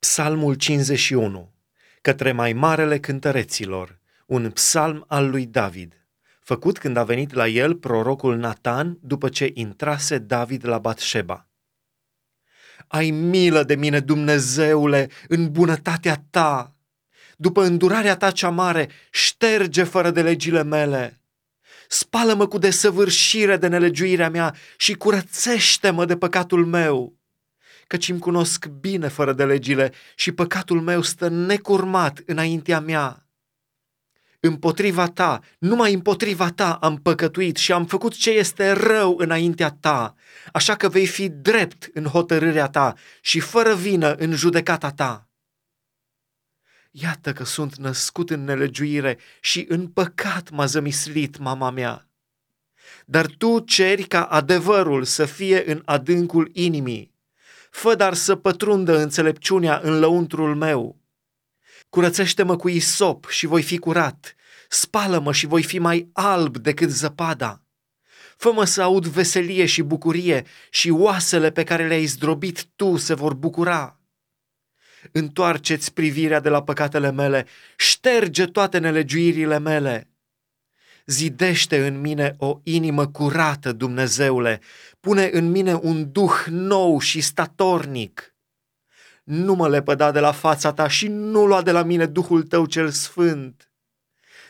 Psalmul 51, către mai marele cântăreților, un psalm al lui David, făcut când a venit la el prorocul Natan după ce intrase David la Batșeba. Ai milă de mine, Dumnezeule, în bunătatea ta! După îndurarea ta cea mare, șterge fără de legile mele. Spală-mă cu desăvârșire de nelegiuirea mea și curățește-mă de păcatul meu căci îmi cunosc bine fără de legile și păcatul meu stă necurmat înaintea mea. Împotriva ta, numai împotriva ta am păcătuit și am făcut ce este rău înaintea ta, așa că vei fi drept în hotărârea ta și fără vină în judecata ta. Iată că sunt născut în nelegiuire și în păcat m-a zămislit mama mea. Dar tu ceri ca adevărul să fie în adâncul inimii fă dar să pătrundă înțelepciunea în lăuntrul meu. Curățește-mă cu isop și voi fi curat, spală-mă și voi fi mai alb decât zăpada. Fă-mă să aud veselie și bucurie și oasele pe care le-ai zdrobit tu se vor bucura. Întoarceți privirea de la păcatele mele, șterge toate nelegiuirile mele Zidește în mine o inimă curată, Dumnezeule, pune în mine un duh nou și statornic. Nu mă lepăda de la fața ta și nu lua de la mine Duhul tău cel sfânt.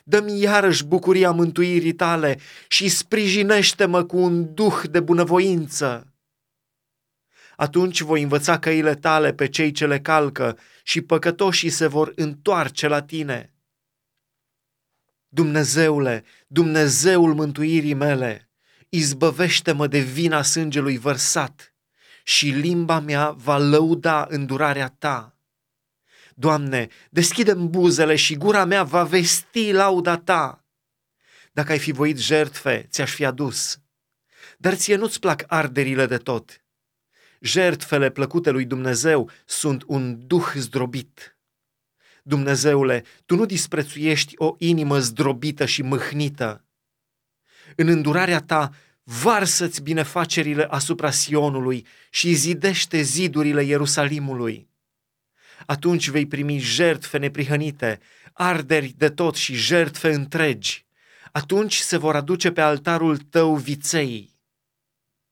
Dă-mi iarăși bucuria mântuirii tale și sprijinește-mă cu un duh de bunăvoință. Atunci voi învăța căile tale pe cei ce le calcă și păcătoșii se vor întoarce la tine. Dumnezeule, Dumnezeul mântuirii mele, izbăvește-mă de vina sângelui vărsat și limba mea va lăuda îndurarea ta. Doamne, deschidem buzele și gura mea va vesti lauda ta. Dacă ai fi voit jertfe, ți-aș fi adus. Dar ție nu-ți plac arderile de tot. Jertfele plăcute lui Dumnezeu sunt un duh zdrobit. Dumnezeule, Tu nu disprețuiești o inimă zdrobită și mâhnită. În îndurarea Ta, varsă-ți binefacerile asupra Sionului și zidește zidurile Ierusalimului. Atunci vei primi jertfe neprihănite, arderi de tot și jertfe întregi. Atunci se vor aduce pe altarul tău viței